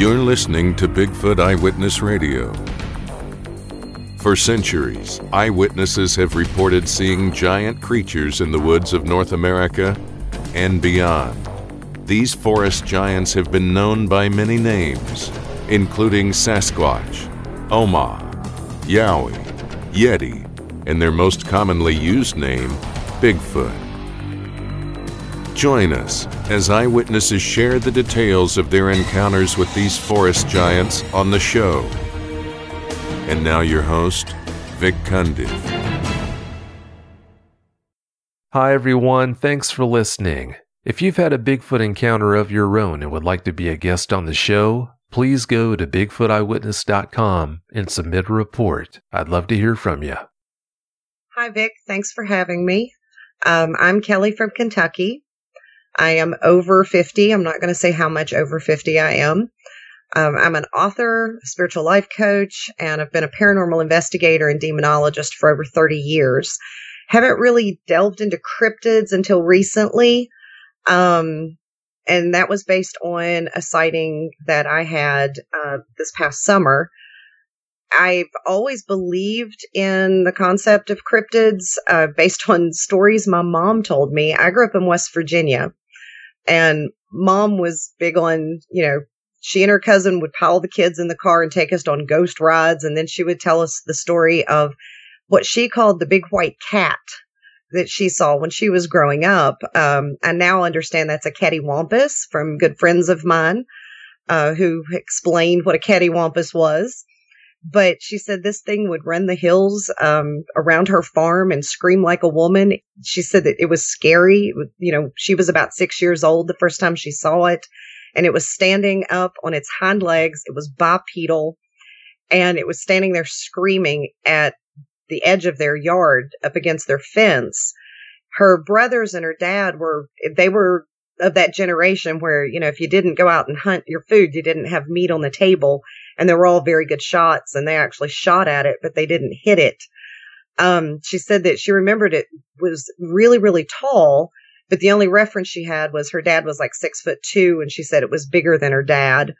You're listening to Bigfoot Eyewitness Radio. For centuries, eyewitnesses have reported seeing giant creatures in the woods of North America and beyond. These forest giants have been known by many names, including Sasquatch, Oma, Yowie, Yeti, and their most commonly used name, Bigfoot. Join us as eyewitnesses share the details of their encounters with these forest giants on the show. And now, your host, Vic Cundiff. Hi, everyone. Thanks for listening. If you've had a Bigfoot encounter of your own and would like to be a guest on the show, please go to BigfootEyewitness.com and submit a report. I'd love to hear from you. Hi, Vic. Thanks for having me. Um, I'm Kelly from Kentucky. I am over 50. I'm not going to say how much over 50 I am. Um, I'm an author, spiritual life coach, and I've been a paranormal investigator and demonologist for over 30 years. Haven't really delved into cryptids until recently. Um, and that was based on a sighting that I had uh, this past summer. I've always believed in the concept of cryptids uh, based on stories my mom told me. I grew up in West Virginia, and mom was big on, you know, she and her cousin would pile the kids in the car and take us on ghost rides. And then she would tell us the story of what she called the big white cat that she saw when she was growing up. Um, I now understand that's a cattywampus from good friends of mine uh, who explained what a cattywampus was. But she said this thing would run the hills um, around her farm and scream like a woman. She said that it was scary. You know, she was about six years old the first time she saw it, and it was standing up on its hind legs. It was bipedal, and it was standing there screaming at the edge of their yard up against their fence. Her brothers and her dad were, they were of that generation where, you know, if you didn't go out and hunt your food, you didn't have meat on the table. And they were all very good shots and they actually shot at it, but they didn't hit it. Um, she said that she remembered it was really, really tall, but the only reference she had was her dad was like six foot two. And she said it was bigger than her dad.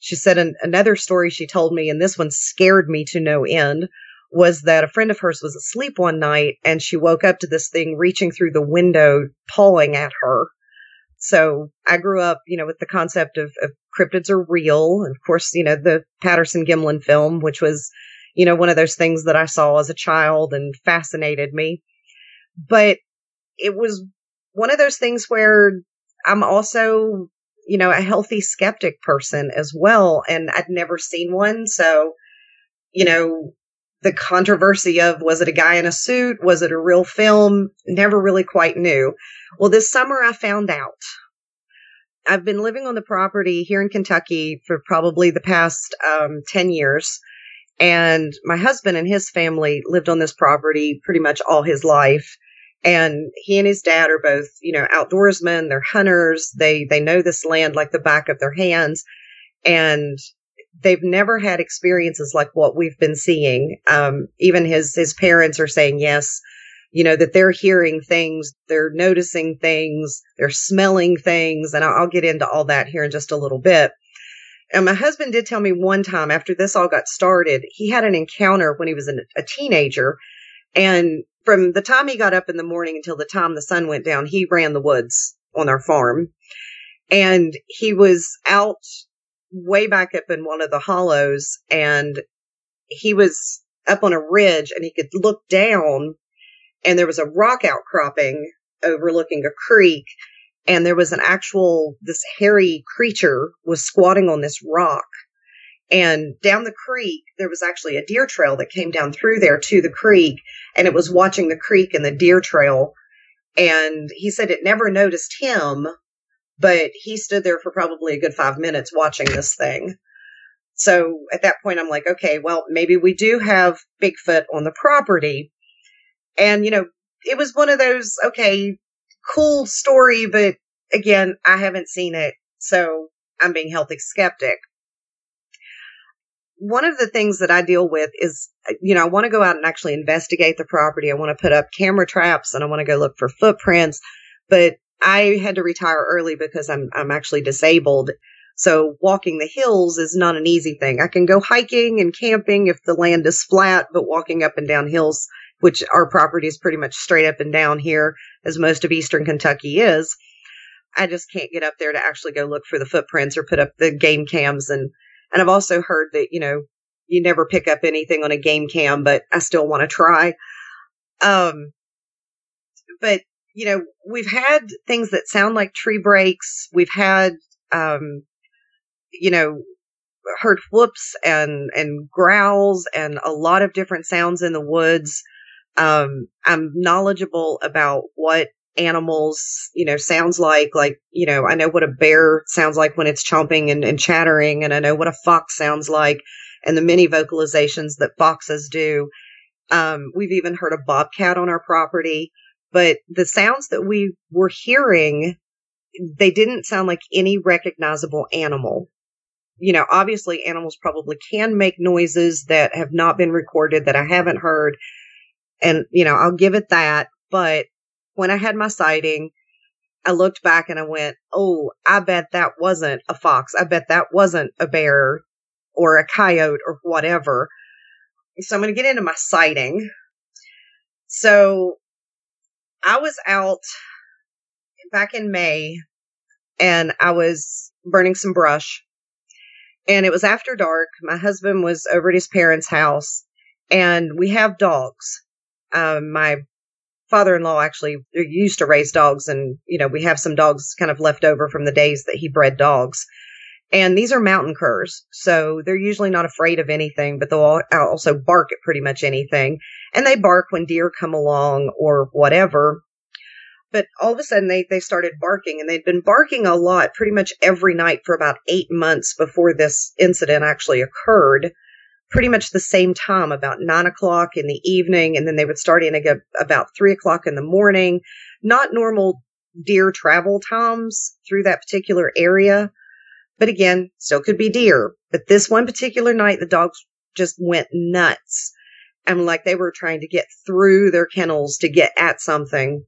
She said an, another story she told me, and this one scared me to no end, was that a friend of hers was asleep one night and she woke up to this thing reaching through the window, pawing at her. So I grew up, you know, with the concept of, of cryptids are real. And of course, you know, the Patterson Gimlin film, which was, you know, one of those things that I saw as a child and fascinated me. But it was one of those things where I'm also, you know, a healthy skeptic person as well. And I'd never seen one. So, you know, the controversy of was it a guy in a suit? Was it a real film? Never really quite knew. Well, this summer I found out. I've been living on the property here in Kentucky for probably the past um, 10 years. And my husband and his family lived on this property pretty much all his life. And he and his dad are both, you know, outdoorsmen. They're hunters. They, they know this land like the back of their hands. And they've never had experiences like what we've been seeing. Um, even his his parents are saying yes, you know that they're hearing things, they're noticing things, they're smelling things, and I'll, I'll get into all that here in just a little bit. And my husband did tell me one time after this all got started, he had an encounter when he was a teenager, and from the time he got up in the morning until the time the sun went down, he ran the woods on our farm. And he was out way back up in one of the hollows and he was up on a ridge and he could look down and there was a rock outcropping overlooking a creek and there was an actual this hairy creature was squatting on this rock. And down the creek there was actually a deer trail that came down through there to the creek and it was watching the creek and the deer trail. And he said it never noticed him but he stood there for probably a good five minutes watching this thing so at that point i'm like okay well maybe we do have bigfoot on the property and you know it was one of those okay cool story, but again, I haven't seen it, so I'm being healthy skeptic. One of the things that I deal with is, you know, I want to go out and actually investigate the property. I want to put up camera traps and I want to go look for footprints, but I had to retire early because I'm I'm actually disabled. So walking the hills is not an easy thing. I can go hiking and camping if the land is flat, but walking up and down hills which our property is pretty much straight up and down here, as most of eastern Kentucky is. I just can't get up there to actually go look for the footprints or put up the game cams. And, and I've also heard that, you know, you never pick up anything on a game cam, but I still want to try. Um, but, you know, we've had things that sound like tree breaks. We've had, um, you know, heard whoops and, and growls and a lot of different sounds in the woods. Um, I'm knowledgeable about what animals, you know, sounds like. Like, you know, I know what a bear sounds like when it's chomping and, and chattering, and I know what a fox sounds like and the many vocalizations that foxes do. Um, we've even heard a bobcat on our property, but the sounds that we were hearing, they didn't sound like any recognizable animal. You know, obviously animals probably can make noises that have not been recorded that I haven't heard, and, you know, I'll give it that. But when I had my sighting, I looked back and I went, Oh, I bet that wasn't a fox. I bet that wasn't a bear or a coyote or whatever. So I'm going to get into my sighting. So I was out back in May and I was burning some brush and it was after dark. My husband was over at his parents' house and we have dogs. Um, my father-in-law actually used to raise dogs and you know we have some dogs kind of left over from the days that he bred dogs. And these are mountain curs so they're usually not afraid of anything but they'll also bark at pretty much anything and they bark when deer come along or whatever but all of a sudden they, they started barking and they'd been barking a lot pretty much every night for about eight months before this incident actually occurred pretty much the same time, about nine o'clock in the evening, and then they would start in about three o'clock in the morning. Not normal deer travel times through that particular area. But again, still could be deer. But this one particular night, the dogs just went nuts. And like they were trying to get through their kennels to get at something.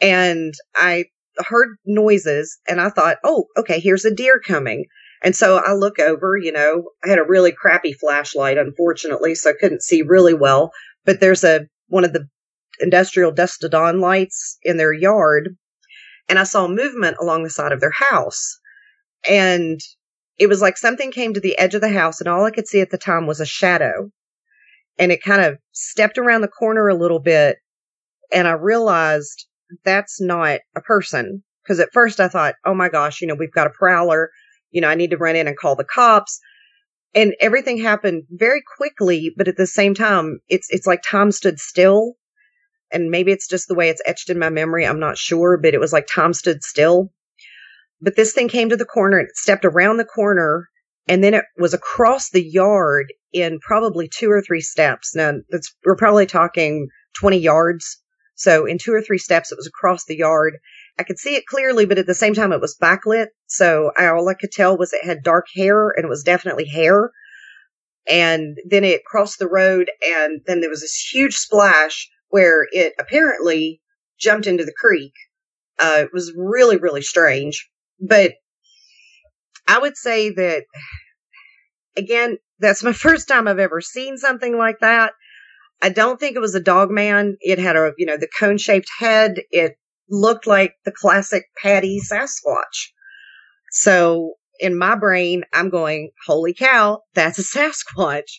And I heard noises and I thought, oh, okay, here's a deer coming. And so I look over, you know, I had a really crappy flashlight, unfortunately, so I couldn't see really well. But there's a one of the industrial dusk dawn lights in their yard, and I saw movement along the side of their house. And it was like something came to the edge of the house, and all I could see at the time was a shadow. And it kind of stepped around the corner a little bit, and I realized that's not a person. Because at first I thought, oh my gosh, you know, we've got a prowler you know, I need to run in and call the cops. And everything happened very quickly, but at the same time, it's, it's like time stood still. And maybe it's just the way it's etched in my memory. I'm not sure, but it was like time stood still. But this thing came to the corner and it stepped around the corner and then it was across the yard in probably two or three steps. Now, that's we're probably talking 20 yards. So in two or three steps, it was across the yard I could see it clearly, but at the same time, it was backlit. So I, all I could tell was it had dark hair and it was definitely hair. And then it crossed the road and then there was this huge splash where it apparently jumped into the creek. Uh, it was really, really strange. But I would say that, again, that's my first time I've ever seen something like that. I don't think it was a dog man. It had a, you know, the cone shaped head. It looked like the classic Patty Sasquatch. So in my brain, I'm going, holy cow, that's a Sasquatch.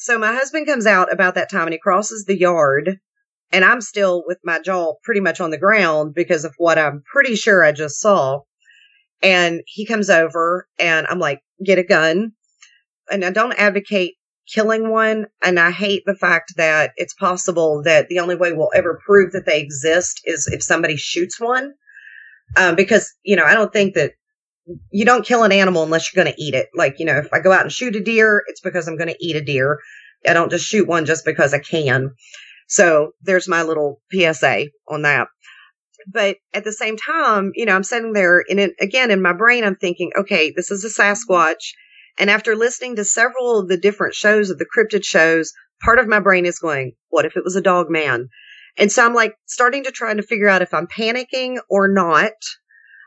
So my husband comes out about that time and he crosses the yard and I'm still with my jaw pretty much on the ground because of what I'm pretty sure I just saw. And he comes over and I'm like, get a gun. And I don't advocate killing one. And I hate the fact that it's possible that the only way we'll ever prove that they exist is if somebody shoots one. Um, because, you know, I don't think that you don't kill an animal unless you're going to eat it. Like, you know, if I go out and shoot a deer, it's because I'm going to eat a deer. I don't just shoot one just because I can. So there's my little PSA on that. But at the same time, you know, I'm sitting there and it, again, in my brain, I'm thinking, okay, this is a Sasquatch. And after listening to several of the different shows of the cryptid shows, part of my brain is going, what if it was a dog man? And so I'm like starting to try to figure out if I'm panicking or not.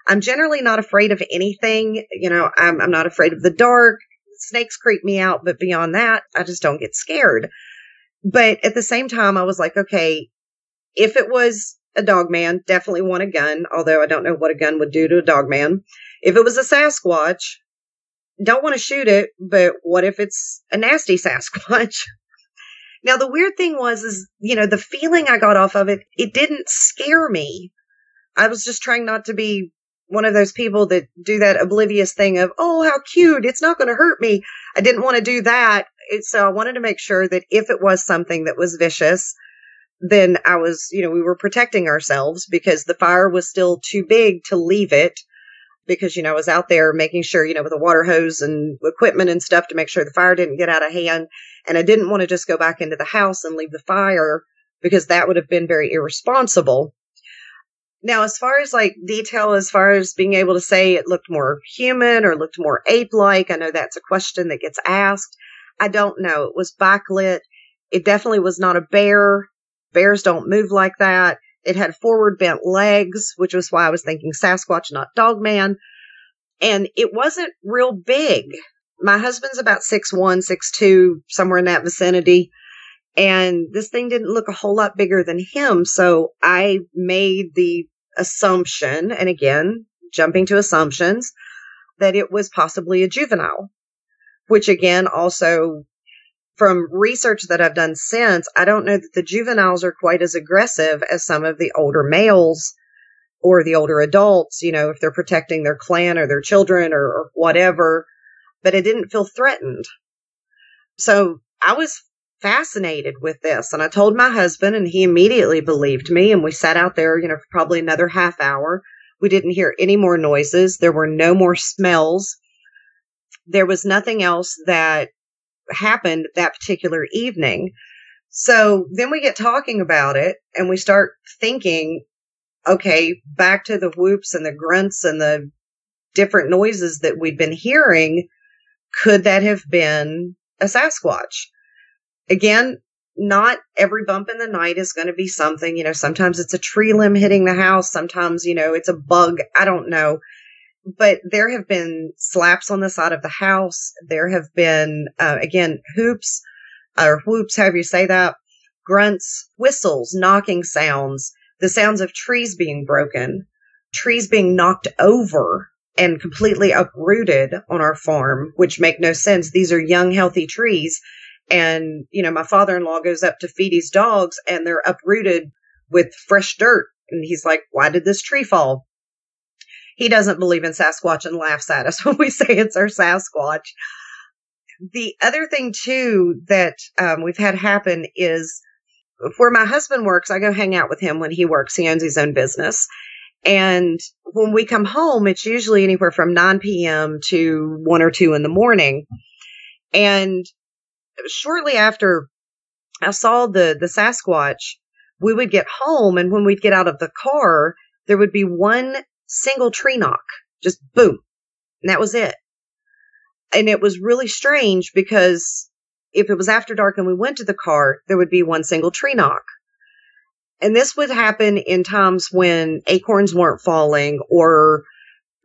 I'm generally not afraid of anything. You know, I'm, I'm not afraid of the dark. Snakes creep me out, but beyond that, I just don't get scared. But at the same time, I was like, okay, if it was a dog man, definitely want a gun, although I don't know what a gun would do to a dog man. If it was a Sasquatch, don't want to shoot it, but what if it's a nasty Sasquatch? now, the weird thing was, is, you know, the feeling I got off of it, it didn't scare me. I was just trying not to be one of those people that do that oblivious thing of, oh, how cute. It's not going to hurt me. I didn't want to do that. So I wanted to make sure that if it was something that was vicious, then I was, you know, we were protecting ourselves because the fire was still too big to leave it because, you know, I was out there making sure, you know, with a water hose and equipment and stuff to make sure the fire didn't get out of hand. And I didn't want to just go back into the house and leave the fire because that would have been very irresponsible. Now, as far as like detail, as far as being able to say it looked more human or looked more ape like, I know that's a question that gets asked. I don't know. It was backlit. It definitely was not a bear. Bears don't move like that. It had forward bent legs, which was why I was thinking Sasquatch, not Dogman. And it wasn't real big. My husband's about six one, six two, somewhere in that vicinity. And this thing didn't look a whole lot bigger than him. So I made the assumption, and again, jumping to assumptions, that it was possibly a juvenile, which again, also from research that I've done since, I don't know that the juveniles are quite as aggressive as some of the older males or the older adults, you know, if they're protecting their clan or their children or, or whatever, but it didn't feel threatened. So I was fascinated with this. And I told my husband, and he immediately believed me. And we sat out there, you know, for probably another half hour. We didn't hear any more noises. There were no more smells. There was nothing else that happened that particular evening. So then we get talking about it and we start thinking, okay, back to the whoops and the grunts and the different noises that we'd been hearing. Could that have been a Sasquatch? Again, not every bump in the night is going to be something. You know, sometimes it's a tree limb hitting the house. Sometimes, you know, it's a bug. I don't know. But there have been slaps on the side of the house. There have been, uh, again, hoops or whoops, however you say that, grunts, whistles, knocking sounds, the sounds of trees being broken, trees being knocked over and completely uprooted on our farm, which make no sense. These are young, healthy trees and, you know, my father in law goes up to feed his dogs and they're uprooted with fresh dirt. And he's like, why did this tree fall? He doesn't believe in Sasquatch and laughs at us when we say it's our Sasquatch. The other thing too that um, we've had happen is where my husband works, I go hang out with him when he works. He owns his own business. And when we come home, it's usually anywhere from 9 p.m. to 1 or 2 in the morning. And shortly after I saw the, the Sasquatch, we would get home and when we'd get out of the car, there would be one single tree knock, just boom. And that was it. And it was really strange because if it was after dark and we went to the car, there would be one single tree knock. And this would happen in times when acorns weren't falling or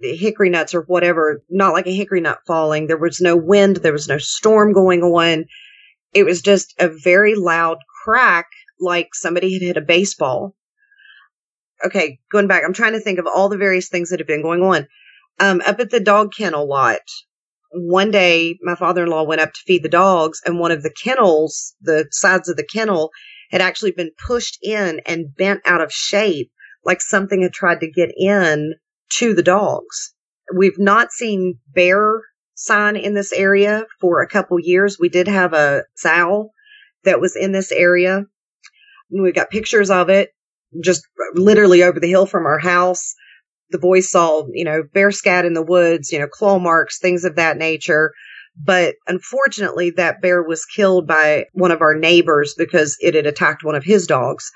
hickory nuts or whatever, not like a hickory nut falling. There was no wind. There was no storm going on. It was just a very loud crack, like somebody had hit a baseball. Okay, going back, I'm trying to think of all the various things that have been going on. Um, up at the dog kennel lot, one day my father-in-law went up to feed the dogs and one of the kennels, the sides of the kennel had actually been pushed in and bent out of shape like something had tried to get in to the dogs. We've not seen bear sign in this area for a couple years. We did have a sow that was in this area. We got pictures of it just literally over the hill from our house. The boys saw, you know, bear scat in the woods, you know, claw marks, things of that nature. But unfortunately, that bear was killed by one of our neighbors because it had attacked one of his dogs.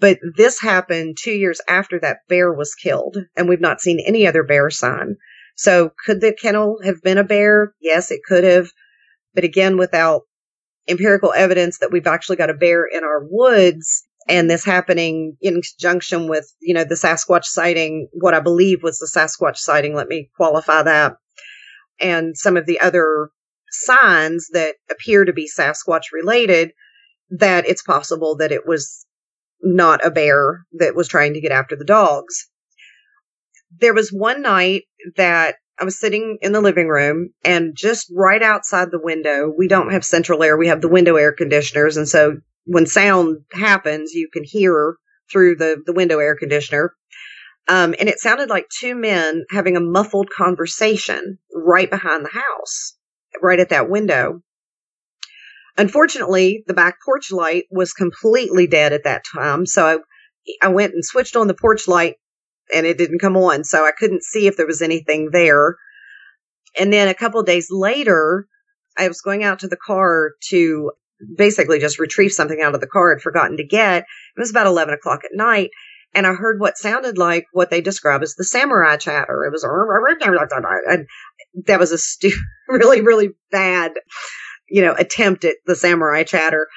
But this happened two years after that bear was killed, and we've not seen any other bear sign. So could the kennel have been a bear? Yes, it could have. But again, without empirical evidence that we've actually got a bear in our woods and this happening in conjunction with, you know, the Sasquatch sighting, what I believe was the Sasquatch sighting. Let me qualify that. And some of the other signs that appear to be Sasquatch related, that it's possible that it was not a bear that was trying to get after the dogs. There was one night that I was sitting in the living room and just right outside the window, we don't have central air. We have the window air conditioners. And so when sound happens, you can hear through the, the window air conditioner. Um, and it sounded like two men having a muffled conversation right behind the house, right at that window. Unfortunately, the back porch light was completely dead at that time. So I, I went and switched on the porch light and it didn't come on. So I couldn't see if there was anything there. And then a couple days later, I was going out to the car to basically just retrieve something out of the car I'd forgotten to get. It was about 11 o'clock at night. And I heard what sounded like what they describe as the samurai chatter. It was, and that was a stu- really, really bad, you know, attempt at the samurai chatter.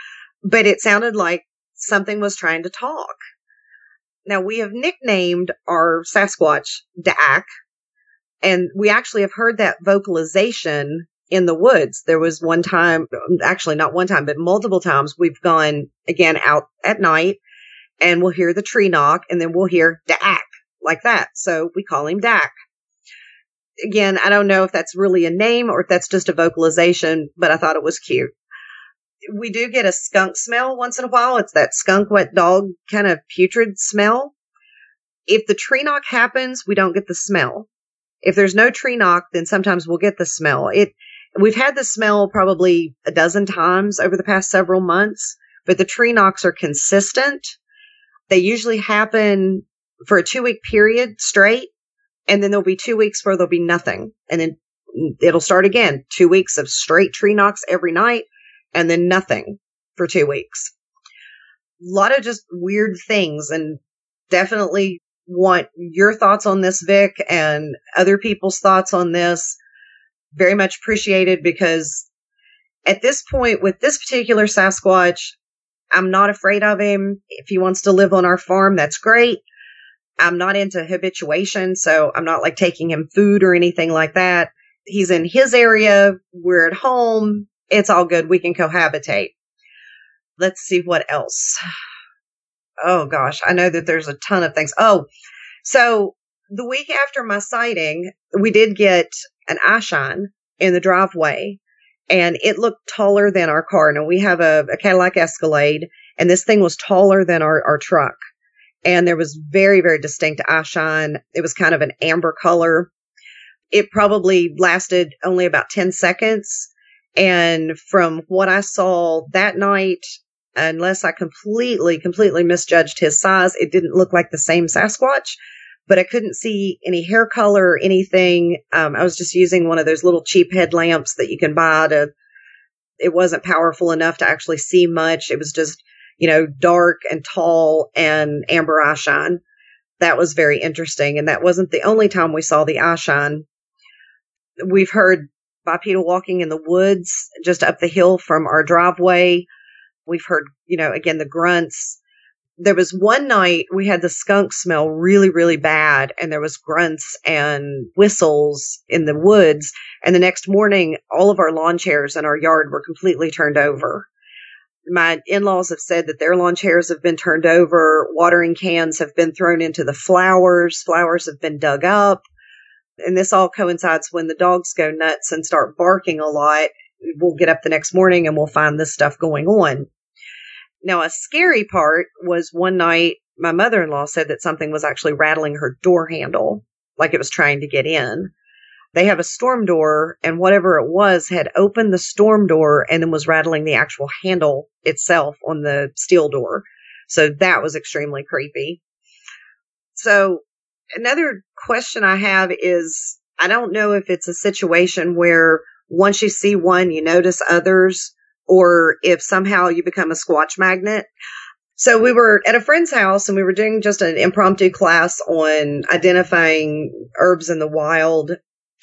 But it sounded like something was trying to talk. Now we have nicknamed our Sasquatch Dak, and we actually have heard that vocalization in the woods. There was one time, actually not one time, but multiple times we've gone again out at night and we'll hear the tree knock and then we'll hear Dak like that. So we call him Dak. Again, I don't know if that's really a name or if that's just a vocalization, but I thought it was cute we do get a skunk smell once in a while. It's that skunk wet dog kind of putrid smell. If the tree knock happens, we don't get the smell. If there's no tree knock, then sometimes we'll get the smell. It, we've had the smell probably a dozen times over the past several months, but the tree knocks are consistent. They usually happen for a two week period straight. And then there'll be two weeks where there'll be nothing. And then it'll start again. Two weeks of straight tree knocks every night and then nothing for two weeks. A lot of just weird things and definitely want your thoughts on this, Vic, and other people's thoughts on this. Very much appreciated because at this point with this particular Sasquatch, I'm not afraid of him. If he wants to live on our farm, that's great. I'm not into habituation, so I'm not like taking him food or anything like that. He's in his area. We're at home. It's all good. We can cohabitate. Let's see what else. Oh gosh, I know that there's a ton of things. Oh, so the week after my sighting, we did get an eye shine in the driveway and it looked taller than our car. Now we have a, a Cadillac Escalade and this thing was taller than our, our truck. And there was very, very distinct eye shine. It was kind of an amber color. It probably lasted only about 10 seconds. And from what I saw that night, unless I completely, completely misjudged his size, it didn't look like the same Sasquatch but I couldn't see any hair color or anything. Um, I was just using one of those little cheap headlamps that you can buy to, it wasn't powerful enough to actually see much. It was just, you know, dark and tall and amber shine. That was very interesting. And that wasn't the only time we saw the shine. We've heard bipedal walking in the woods just up the hill from our driveway. We've heard, you know, again, the grunts there was one night we had the skunk smell really, really bad and there was grunts and whistles in the woods. And the next morning, all of our lawn chairs in our yard were completely turned over. My in-laws have said that their lawn chairs have been turned over. Watering cans have been thrown into the flowers. Flowers have been dug up. And this all coincides when the dogs go nuts and start barking a lot. We'll get up the next morning and we'll find this stuff going on. Now, a scary part was one night my mother in law said that something was actually rattling her door handle, like it was trying to get in. They have a storm door, and whatever it was had opened the storm door and then was rattling the actual handle itself on the steel door. So that was extremely creepy. So, another question I have is I don't know if it's a situation where once you see one, you notice others, or if somehow you become a squatch magnet. So we were at a friend's house and we were doing just an impromptu class on identifying herbs in the wild,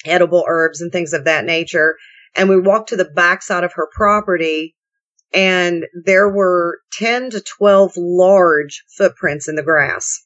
edible herbs and things of that nature. And we walked to the backside of her property and there were 10 to 12 large footprints in the grass.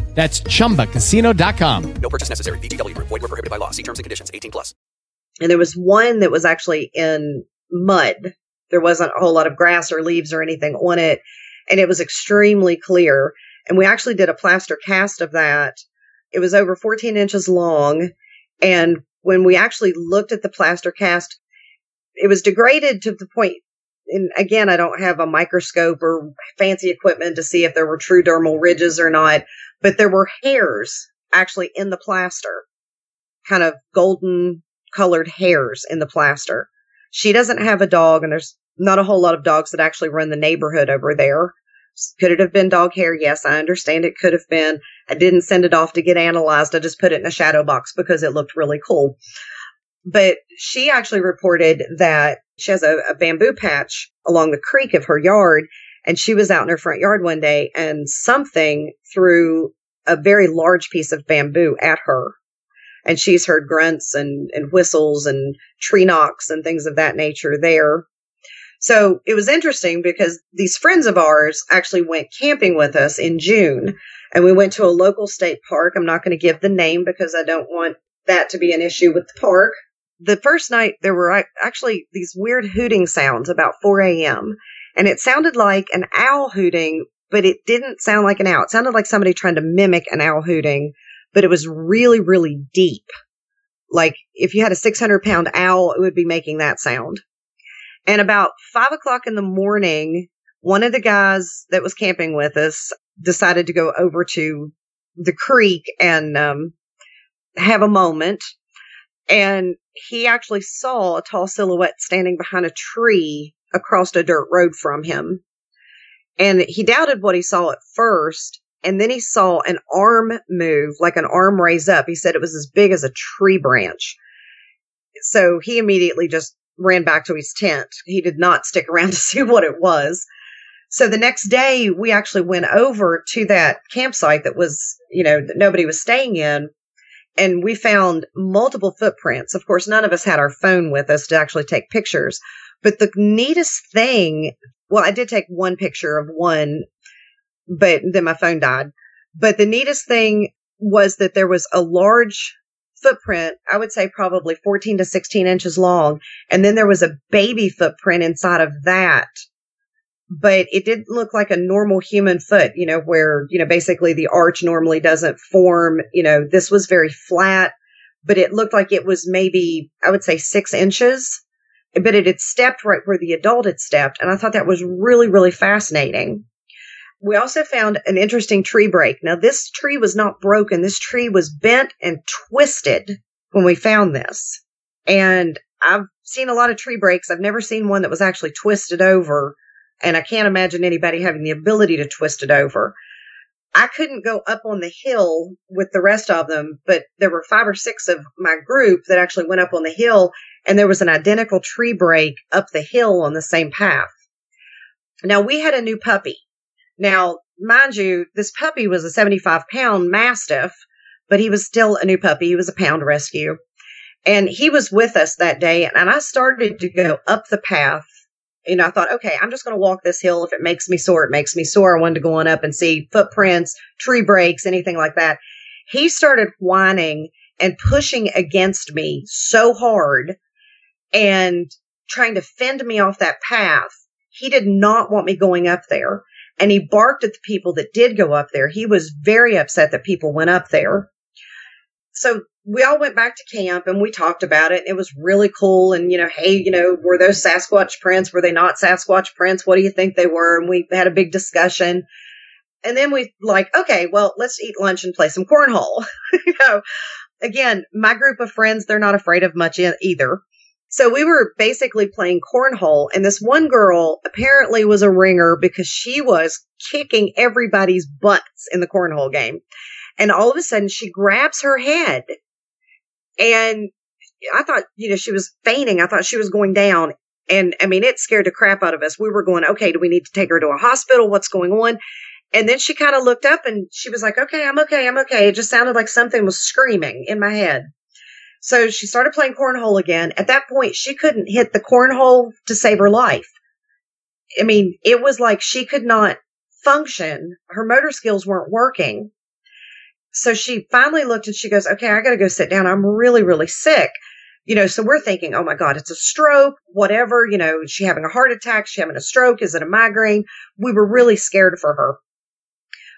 That's chumbacasino.com. No purchase necessary. VGW Group. Void were prohibited by law. See terms and conditions. 18 plus. And there was one that was actually in mud. there wasn't a whole lot of grass or leaves or anything on it. And it was extremely clear. And we actually did a plaster cast of that. It was over 14 inches long. And when we actually looked at the plaster cast, it was degraded to the point. And again, I don't have a microscope or fancy equipment to see if there were true dermal ridges or not, but there were hairs actually in the plaster, kind of golden colored hairs in the plaster. She doesn't have a dog and there's not a whole lot of dogs that actually run the neighborhood over there. Could it have been dog hair? Yes, I understand it could have been. I didn't send it off to get analyzed. I just put it in a shadow box because it looked really cool. But she actually reported that she has a, a bamboo patch along the creek of her yard. And she was out in her front yard one day and something threw a very large piece of bamboo at her. And she's heard grunts and, and whistles and tree knocks and things of that nature there. So it was interesting because these friends of ours actually went camping with us in June and we went to a local state park. I'm not going to give the name because I don't want that to be an issue with the park. The first night there were actually these weird hooting sounds about 4 a.m. and it sounded like an owl hooting, but it didn't sound like an owl. It sounded like somebody trying to mimic an owl hooting, but it was really, really deep. Like if you had a 600 pound owl, it would be making that sound. And about five o'clock in the morning, one of the guys that was camping with us decided to go over to the creek and um, have a moment. And he actually saw a tall silhouette standing behind a tree across a dirt road from him. And he doubted what he saw at first. And then he saw an arm move, like an arm raise up. He said it was as big as a tree branch. So he immediately just ran back to his tent. He did not stick around to see what it was. So the next day we actually went over to that campsite that was, you know, that nobody was staying in and we found multiple footprints. Of course, none of us had our phone with us to actually take pictures, but the neatest thing, well, I did take one picture of one, but then my phone died. But the neatest thing was that there was a large footprint, I would say probably 14 to 16 inches long. And then there was a baby footprint inside of that. But it didn't look like a normal human foot, you know, where, you know, basically the arch normally doesn't form. You know, this was very flat, but it looked like it was maybe, I would say six inches, but it had stepped right where the adult had stepped. And I thought that was really, really fascinating. We also found an interesting tree break. Now, this tree was not broken. This tree was bent and twisted when we found this. And I've seen a lot of tree breaks. I've never seen one that was actually twisted over. And I can't imagine anybody having the ability to twist it over. I couldn't go up on the hill with the rest of them, but there were five or six of my group that actually went up on the hill and there was an identical tree break up the hill on the same path. Now we had a new puppy now, mind you, this puppy was a 75 pound mastiff, but he was still a new puppy. He was a pound rescue. And he was with us that day. And I started to go up the path. You know, I thought, okay, I'm just going to walk this hill. If it makes me sore, it makes me sore. I wanted to go on up and see footprints, tree breaks, anything like that. He started whining and pushing against me so hard and trying to fend me off that path. He did not want me going up there and he barked at the people that did go up there. He was very upset that people went up there. So we all went back to camp and we talked about it. It was really cool. And, you know, hey, you know, were those Sasquatch prints? Were they not Sasquatch prints? What do you think they were? And we had a big discussion. And then we like, okay, well, let's eat lunch and play some cornhole. you know, again, my group of friends, they're not afraid of much either. So we were basically playing cornhole and this one girl apparently was a ringer because she was kicking everybody's butts in the cornhole game. And all of a sudden she grabs her head and I thought, you know, she was fainting. I thought she was going down. And I mean, it scared the crap out of us. We were going, okay, do we need to take her to a hospital? What's going on? And then she kind of looked up and she was like, okay, I'm okay. I'm okay. It just sounded like something was screaming in my head. So she started playing cornhole again. At that point, she couldn't hit the cornhole to save her life. I mean, it was like she could not function. Her motor skills weren't working. So she finally looked and she goes, okay, I got to go sit down. I'm really, really sick. You know, so we're thinking, oh my God, it's a stroke, whatever. You know, she having a heart attack? She having a stroke? Is it a migraine? We were really scared for her.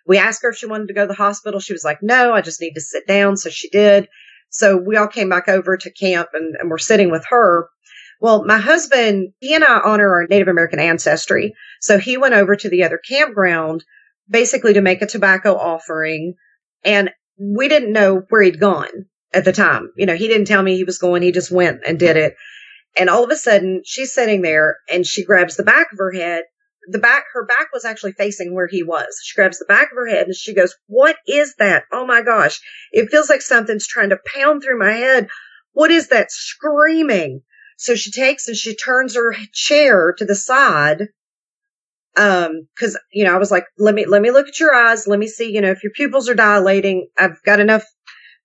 We asked her if she wanted to go to the hospital. She was like, no, I just need to sit down. So she did. So we all came back over to camp and, and we're sitting with her. Well, my husband, he and I honor our Native American ancestry. So he went over to the other campground basically to make a tobacco offering. And we didn't know where he'd gone at the time. You know, he didn't tell me he was going. He just went and did it. And all of a sudden she's sitting there and she grabs the back of her head. The back, her back was actually facing where he was. She grabs the back of her head and she goes, what is that? Oh my gosh. It feels like something's trying to pound through my head. What is that screaming? So she takes and she turns her chair to the side. Um, cause, you know, I was like, let me, let me look at your eyes. Let me see, you know, if your pupils are dilating. I've got enough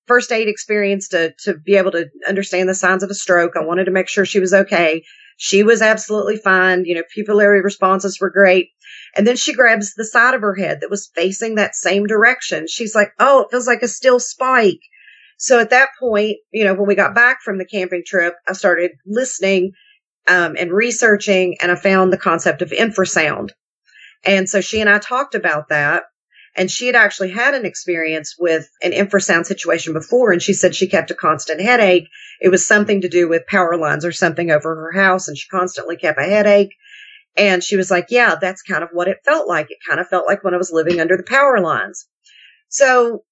first aid experience to, to be able to understand the signs of a stroke. I wanted to make sure she was okay. She was absolutely fine. You know, pupillary responses were great. And then she grabs the side of her head that was facing that same direction. She's like, Oh, it feels like a steel spike. So at that point, you know, when we got back from the camping trip, I started listening um, and researching, and I found the concept of infrasound. And so she and I talked about that. And she had actually had an experience with an infrasound situation before. And she said she kept a constant headache. It was something to do with power lines or something over her house. And she constantly kept a headache. And she was like, yeah, that's kind of what it felt like. It kind of felt like when I was living under the power lines. So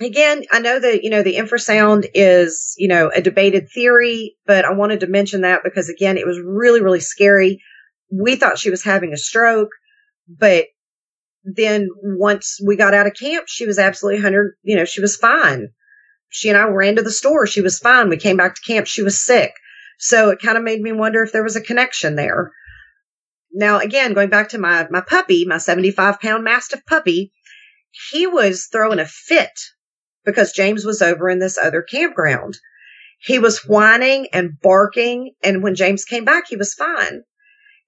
again, I know that, you know, the infrasound is, you know, a debated theory, but I wanted to mention that because again, it was really, really scary. We thought she was having a stroke, but then once we got out of camp, she was absolutely 100, you know, she was fine. She and I ran to the store. She was fine. We came back to camp. She was sick. So it kind of made me wonder if there was a connection there. Now, again, going back to my, my puppy, my 75 pound mastiff puppy, he was throwing a fit because James was over in this other campground. He was whining and barking. And when James came back, he was fine.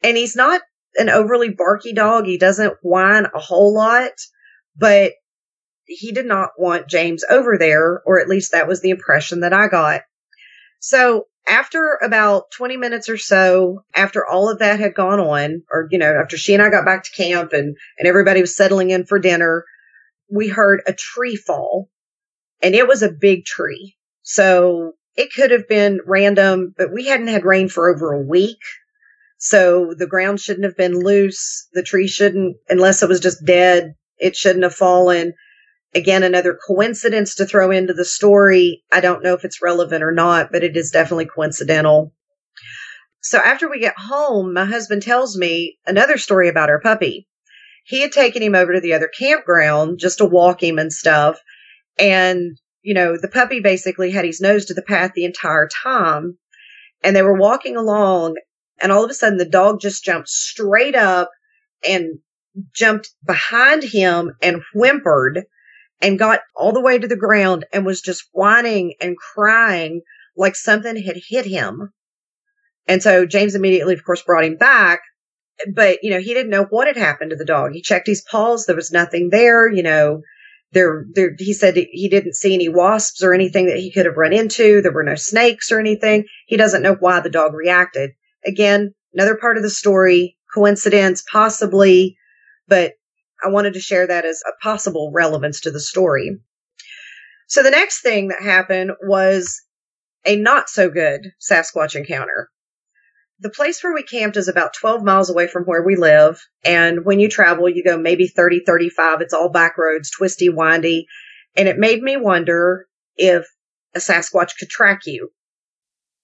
And he's not an overly barky dog. He doesn't whine a whole lot, but he did not want James over there, or at least that was the impression that I got. So after about 20 minutes or so, after all of that had gone on, or, you know, after she and I got back to camp and, and everybody was settling in for dinner, we heard a tree fall and it was a big tree. So it could have been random, but we hadn't had rain for over a week. So the ground shouldn't have been loose. The tree shouldn't, unless it was just dead, it shouldn't have fallen. Again, another coincidence to throw into the story. I don't know if it's relevant or not, but it is definitely coincidental. So after we get home, my husband tells me another story about our puppy. He had taken him over to the other campground just to walk him and stuff. And, you know, the puppy basically had his nose to the path the entire time. And they were walking along and all of a sudden the dog just jumped straight up and jumped behind him and whimpered and got all the way to the ground and was just whining and crying like something had hit him. And so James immediately, of course, brought him back. But, you know, he didn't know what had happened to the dog. He checked his paws. There was nothing there. You know, there, there, he said he didn't see any wasps or anything that he could have run into. There were no snakes or anything. He doesn't know why the dog reacted. Again, another part of the story, coincidence, possibly, but I wanted to share that as a possible relevance to the story. So the next thing that happened was a not so good Sasquatch encounter the place where we camped is about 12 miles away from where we live. And when you travel, you go maybe 30, 35. It's all back roads, twisty, windy. And it made me wonder if a Sasquatch could track you.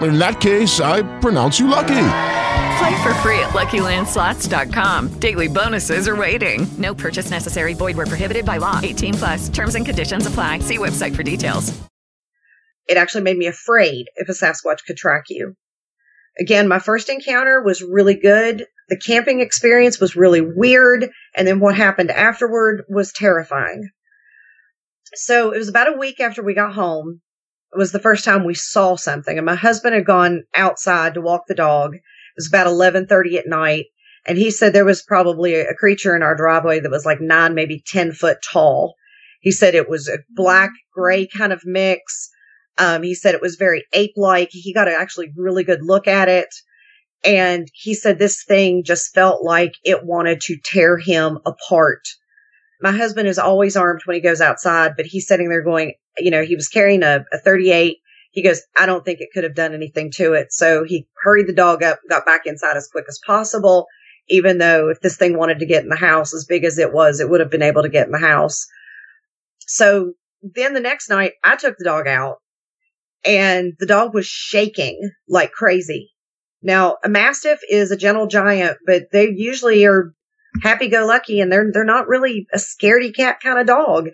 In that case, I pronounce you lucky. Play for free at LuckyLandSlots.com. Daily bonuses are waiting. No purchase necessary. Void where prohibited by law. 18 plus. Terms and conditions apply. See website for details. It actually made me afraid if a Sasquatch could track you. Again, my first encounter was really good. The camping experience was really weird. And then what happened afterward was terrifying. So it was about a week after we got home. It was the first time we saw something and my husband had gone outside to walk the dog. It was about 1130 at night. And he said there was probably a creature in our driveway that was like nine, maybe 10 foot tall. He said it was a black gray kind of mix. Um, he said it was very ape like. He got a actually really good look at it. And he said this thing just felt like it wanted to tear him apart. My husband is always armed when he goes outside, but he's sitting there going, you know, he was carrying a, a 38. He goes, I don't think it could have done anything to it. So he hurried the dog up, got back inside as quick as possible. Even though if this thing wanted to get in the house as big as it was, it would have been able to get in the house. So then the next night I took the dog out and the dog was shaking like crazy. Now, a mastiff is a gentle giant, but they usually are happy go lucky and they're they're not really a scaredy cat kind of dog.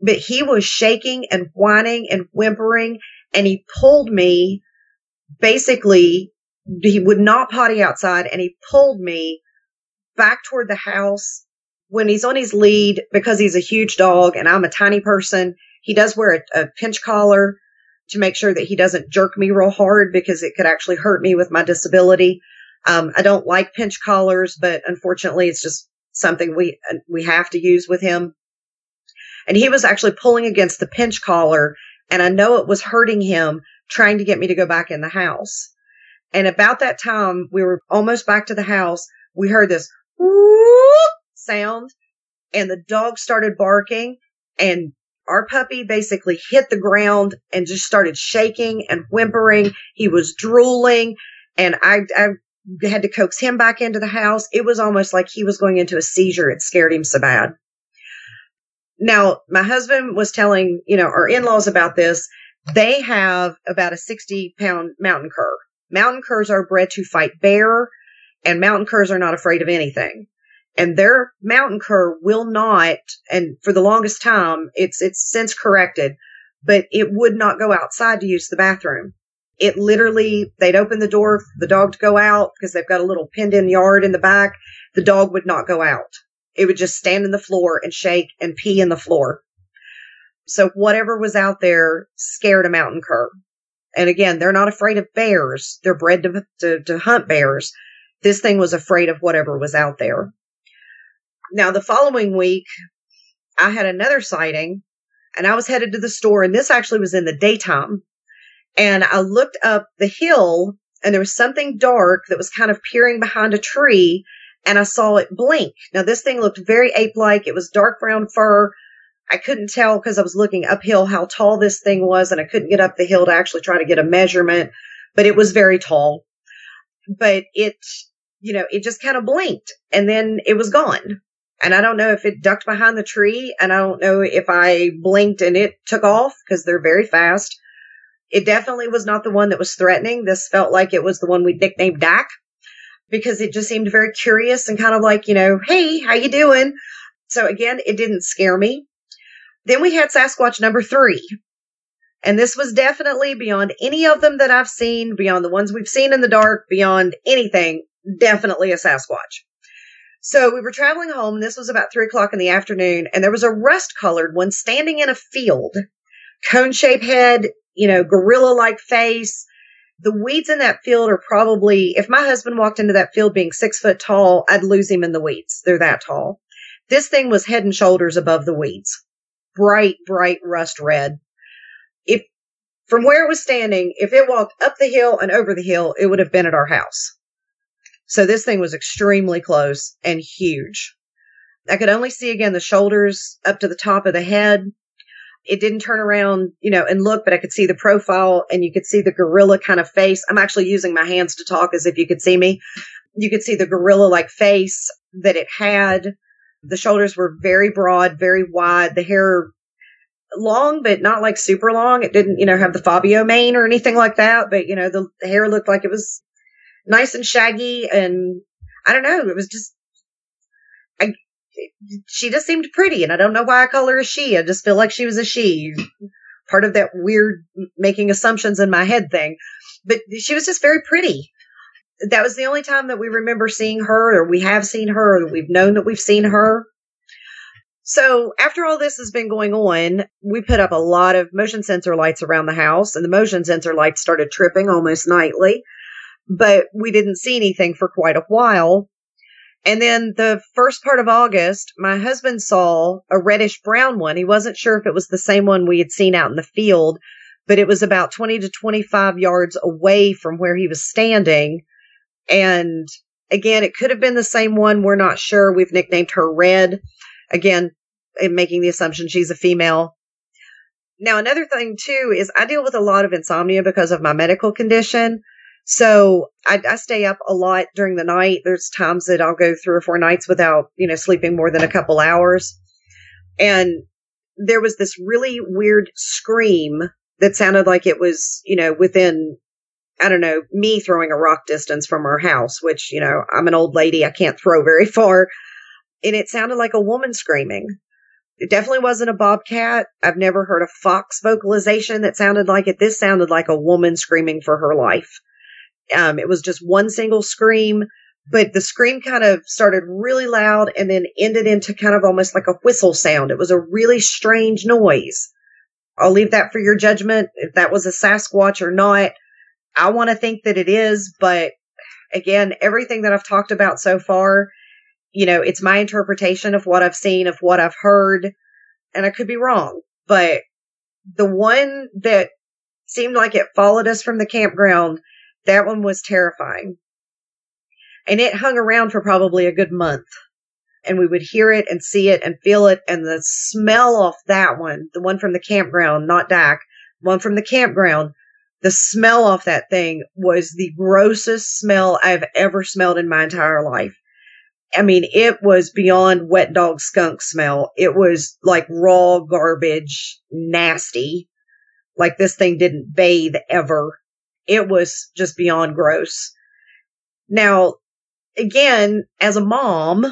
But he was shaking and whining and whimpering and he pulled me basically he would not potty outside and he pulled me back toward the house when he's on his lead because he's a huge dog and I'm a tiny person. He does wear a, a pinch collar to make sure that he doesn't jerk me real hard because it could actually hurt me with my disability. Um, I don't like pinch collars, but unfortunately it's just something we, we have to use with him. And he was actually pulling against the pinch collar and I know it was hurting him trying to get me to go back in the house. And about that time, we were almost back to the house. We heard this whoop sound and the dog started barking and our puppy basically hit the ground and just started shaking and whimpering. He was drooling and I, I had to coax him back into the house. It was almost like he was going into a seizure. It scared him so bad. Now, my husband was telling, you know, our in-laws about this. They have about a 60 pound mountain cur. Mountain curs are bred to fight bear and mountain curs are not afraid of anything. And their mountain cur will not, and for the longest time, it's, it's since corrected, but it would not go outside to use the bathroom. It literally, they'd open the door for the dog to go out because they've got a little pinned in yard in the back. The dog would not go out. It would just stand in the floor and shake and pee in the floor. So whatever was out there scared a mountain cur. And again, they're not afraid of bears. They're bred to, to, to hunt bears. This thing was afraid of whatever was out there. Now, the following week, I had another sighting and I was headed to the store and this actually was in the daytime. And I looked up the hill and there was something dark that was kind of peering behind a tree and I saw it blink. Now this thing looked very ape-like. It was dark brown fur. I couldn't tell because I was looking uphill how tall this thing was and I couldn't get up the hill to actually try to get a measurement, but it was very tall. But it, you know, it just kind of blinked and then it was gone. And I don't know if it ducked behind the tree and I don't know if I blinked and it took off because they're very fast. It definitely was not the one that was threatening. This felt like it was the one we nicknamed Dak because it just seemed very curious and kind of like, you know, hey, how you doing? So again, it didn't scare me. Then we had Sasquatch number three. And this was definitely beyond any of them that I've seen, beyond the ones we've seen in the dark, beyond anything, definitely a Sasquatch. So we were traveling home. This was about three o'clock in the afternoon, and there was a rust colored one standing in a field, cone shaped head, you know, gorilla like face. The weeds in that field are probably, if my husband walked into that field being six foot tall, I'd lose him in the weeds. They're that tall. This thing was head and shoulders above the weeds. Bright, bright rust red. If from where it was standing, if it walked up the hill and over the hill, it would have been at our house. So this thing was extremely close and huge. I could only see again the shoulders up to the top of the head. It didn't turn around, you know, and look, but I could see the profile and you could see the gorilla kind of face. I'm actually using my hands to talk as if you could see me. You could see the gorilla like face that it had. The shoulders were very broad, very wide. The hair long, but not like super long. It didn't, you know, have the Fabio mane or anything like that. But, you know, the, the hair looked like it was nice and shaggy. And I don't know. It was just, I, she just seemed pretty. And I don't know why I call her a she. I just feel like she was a she. Part of that weird making assumptions in my head thing. But she was just very pretty. That was the only time that we remember seeing her or we have seen her or we've known that we've seen her. So after all this has been going on, we put up a lot of motion sensor lights around the house and the motion sensor lights started tripping almost nightly, but we didn't see anything for quite a while. And then the first part of August, my husband saw a reddish brown one. He wasn't sure if it was the same one we had seen out in the field, but it was about 20 to 25 yards away from where he was standing. And again, it could have been the same one. We're not sure. We've nicknamed her Red. Again, making the assumption she's a female. Now, another thing too is I deal with a lot of insomnia because of my medical condition. So I, I, stay up a lot during the night. There's times that I'll go three or four nights without, you know, sleeping more than a couple hours. And there was this really weird scream that sounded like it was, you know, within, I don't know, me throwing a rock distance from our house, which, you know, I'm an old lady. I can't throw very far. And it sounded like a woman screaming. It definitely wasn't a bobcat. I've never heard a fox vocalization that sounded like it. This sounded like a woman screaming for her life. Um, it was just one single scream, but the scream kind of started really loud and then ended into kind of almost like a whistle sound. It was a really strange noise. I'll leave that for your judgment if that was a Sasquatch or not. I want to think that it is, but again, everything that I've talked about so far you know, it's my interpretation of what I've seen, of what I've heard, and I could be wrong. But the one that seemed like it followed us from the campground, that one was terrifying. And it hung around for probably a good month. And we would hear it and see it and feel it. And the smell off that one, the one from the campground, not Dak, one from the campground, the smell off that thing was the grossest smell I've ever smelled in my entire life. I mean, it was beyond wet dog skunk smell. It was like raw garbage, nasty. Like this thing didn't bathe ever. It was just beyond gross. Now, again, as a mom,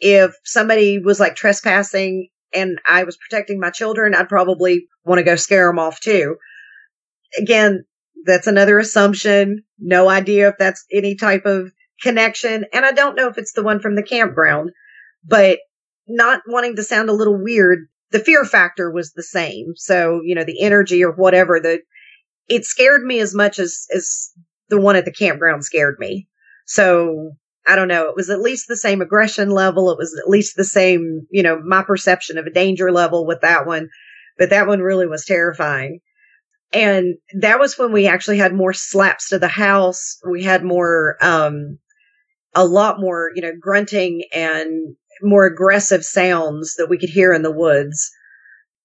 if somebody was like trespassing and I was protecting my children, I'd probably want to go scare them off too. Again, that's another assumption. No idea if that's any type of connection. And I don't know if it's the one from the campground, but not wanting to sound a little weird, the fear factor was the same. So, you know, the energy or whatever, the, it scared me as much as, as the one at the campground scared me. So I don't know. It was at least the same aggression level. It was at least the same, you know, my perception of a danger level with that one. But that one really was terrifying. And that was when we actually had more slaps to the house. We had more, um, a lot more, you know, grunting and more aggressive sounds that we could hear in the woods.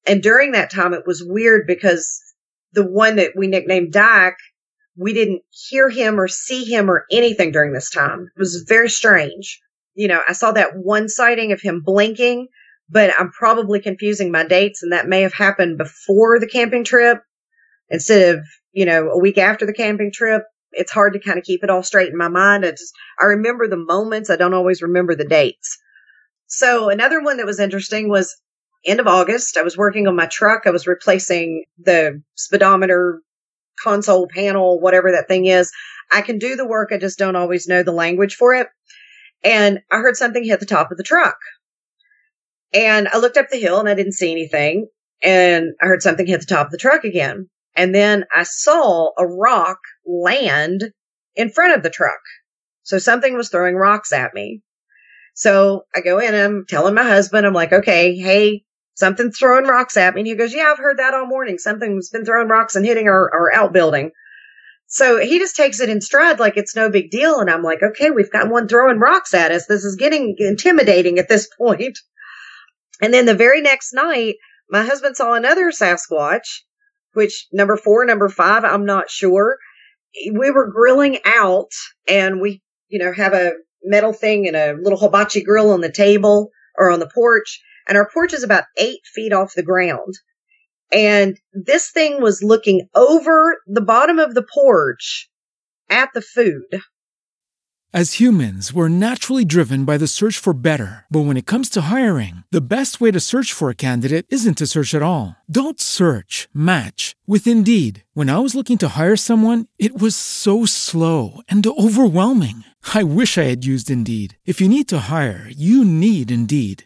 And during that time, it was weird because the one that we nicknamed Dak, we didn't hear him or see him or anything during this time. It was very strange. you know, I saw that one sighting of him blinking, but I'm probably confusing my dates and that may have happened before the camping trip instead of, you know, a week after the camping trip. It's hard to kind of keep it all straight in my mind. I just, I remember the moments. I don't always remember the dates. So another one that was interesting was end of August. I was working on my truck. I was replacing the speedometer console panel, whatever that thing is. I can do the work. I just don't always know the language for it. And I heard something hit the top of the truck. And I looked up the hill and I didn't see anything. And I heard something hit the top of the truck again. And then I saw a rock land in front of the truck. So something was throwing rocks at me. So I go in and I'm telling my husband, I'm like, okay, hey, something's throwing rocks at me. And he goes, yeah, I've heard that all morning. Something's been throwing rocks and hitting our, our outbuilding. So he just takes it in stride like it's no big deal. And I'm like, okay, we've got one throwing rocks at us. This is getting intimidating at this point. And then the very next night, my husband saw another Sasquatch, which number four, number five, I'm not sure. We were grilling out and we, you know, have a metal thing and a little hibachi grill on the table or on the porch. And our porch is about eight feet off the ground. And this thing was looking over the bottom of the porch at the food. As humans, we're naturally driven by the search for better. But when it comes to hiring, the best way to search for a candidate isn't to search at all. Don't search, match with Indeed. When I was looking to hire someone, it was so slow and overwhelming. I wish I had used Indeed. If you need to hire, you need Indeed.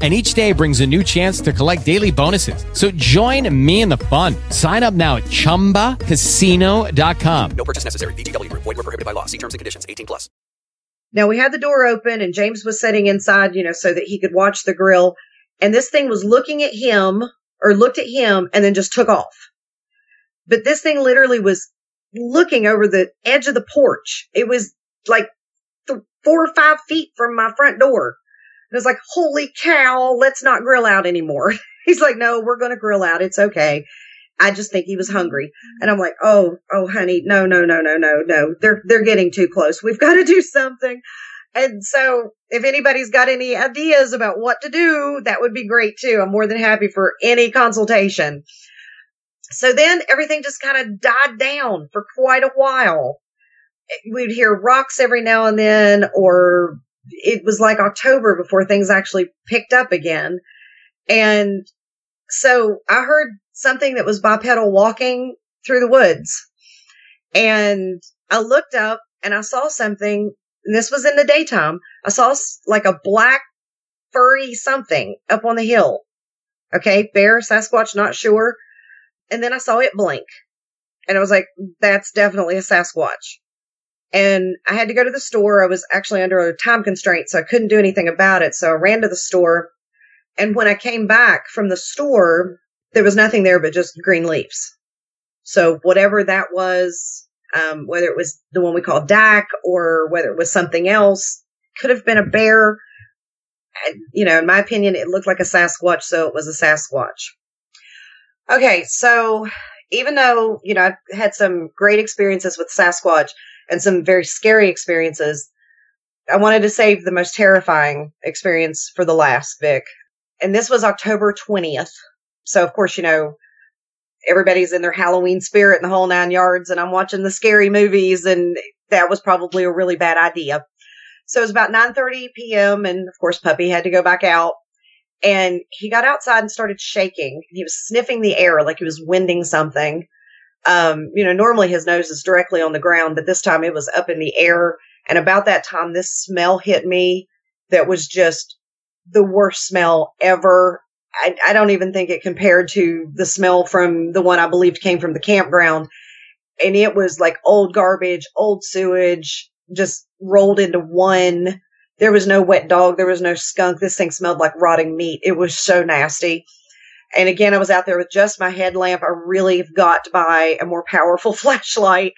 and each day brings a new chance to collect daily bonuses. So join me in the fun. Sign up now at ChumbaCasino.com. No purchase necessary. VGW. Void were prohibited by law. See terms and conditions. 18 plus. Now we had the door open and James was sitting inside, you know, so that he could watch the grill. And this thing was looking at him or looked at him and then just took off. But this thing literally was looking over the edge of the porch. It was like th- four or five feet from my front door. And I was like, holy cow, let's not grill out anymore. He's like, no, we're going to grill out. It's okay. I just think he was hungry. Mm-hmm. And I'm like, oh, oh, honey, no, no, no, no, no, no. They're, they're getting too close. We've got to do something. And so if anybody's got any ideas about what to do, that would be great too. I'm more than happy for any consultation. So then everything just kind of died down for quite a while. We'd hear rocks every now and then, or it was like October before things actually picked up again. And so I heard something that was bipedal walking through the woods. And I looked up and I saw something. This was in the daytime. I saw like a black furry something up on the hill. Okay. Bear, Sasquatch, not sure. And then I saw it blink and I was like, that's definitely a Sasquatch. And I had to go to the store. I was actually under a time constraint, so I couldn't do anything about it. So I ran to the store. And when I came back from the store, there was nothing there but just green leaves. So whatever that was, um, whether it was the one we call Dak or whether it was something else, could have been a bear. You know, in my opinion, it looked like a Sasquatch, so it was a Sasquatch. Okay, so even though, you know, I've had some great experiences with Sasquatch and some very scary experiences, I wanted to save the most terrifying experience for the last, Vic. And this was October 20th. So, of course, you know, everybody's in their Halloween spirit and the whole nine yards, and I'm watching the scary movies, and that was probably a really bad idea. So it was about 9:30 p.m. and of course Puppy had to go back out and he got outside and started shaking. He was sniffing the air like he was winding something. Um, you know, normally his nose is directly on the ground, but this time it was up in the air. And about that time, this smell hit me that was just the worst smell ever. I, I don't even think it compared to the smell from the one I believed came from the campground. And it was like old garbage, old sewage, just rolled into one. There was no wet dog. There was no skunk. This thing smelled like rotting meat. It was so nasty. And again, I was out there with just my headlamp. I really got to buy a more powerful flashlight.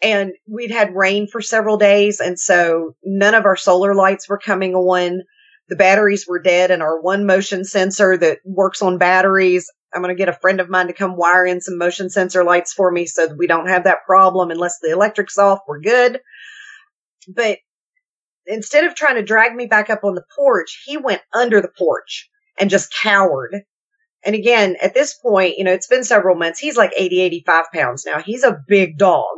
And we'd had rain for several days. And so none of our solar lights were coming on. The batteries were dead and our one motion sensor that works on batteries. I'm going to get a friend of mine to come wire in some motion sensor lights for me so that we don't have that problem unless the electric's off. We're good. But instead of trying to drag me back up on the porch, he went under the porch and just cowered. And again, at this point, you know, it's been several months. He's like 80, 85 pounds now. He's a big dog,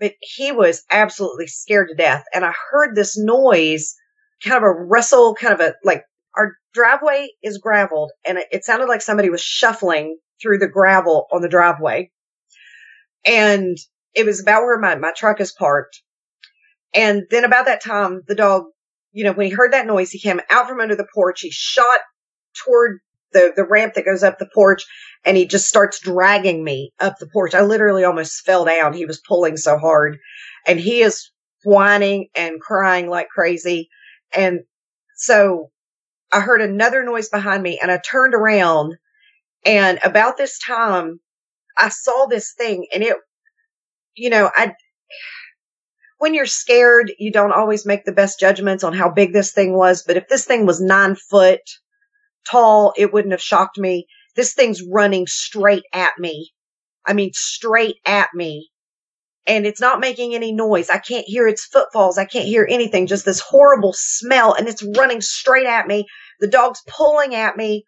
but he was absolutely scared to death. And I heard this noise, kind of a rustle, kind of a, like our driveway is graveled and it, it sounded like somebody was shuffling through the gravel on the driveway. And it was about where my, my truck is parked. And then about that time, the dog, you know, when he heard that noise, he came out from under the porch. He shot toward the, the ramp that goes up the porch and he just starts dragging me up the porch. I literally almost fell down. He was pulling so hard and he is whining and crying like crazy. And so I heard another noise behind me and I turned around and about this time I saw this thing and it, you know, I, when you're scared, you don't always make the best judgments on how big this thing was. But if this thing was nine foot tall, it wouldn't have shocked me. This thing's running straight at me. I mean, straight at me. And it's not making any noise. I can't hear its footfalls. I can't hear anything. Just this horrible smell. And it's running straight at me. The dog's pulling at me.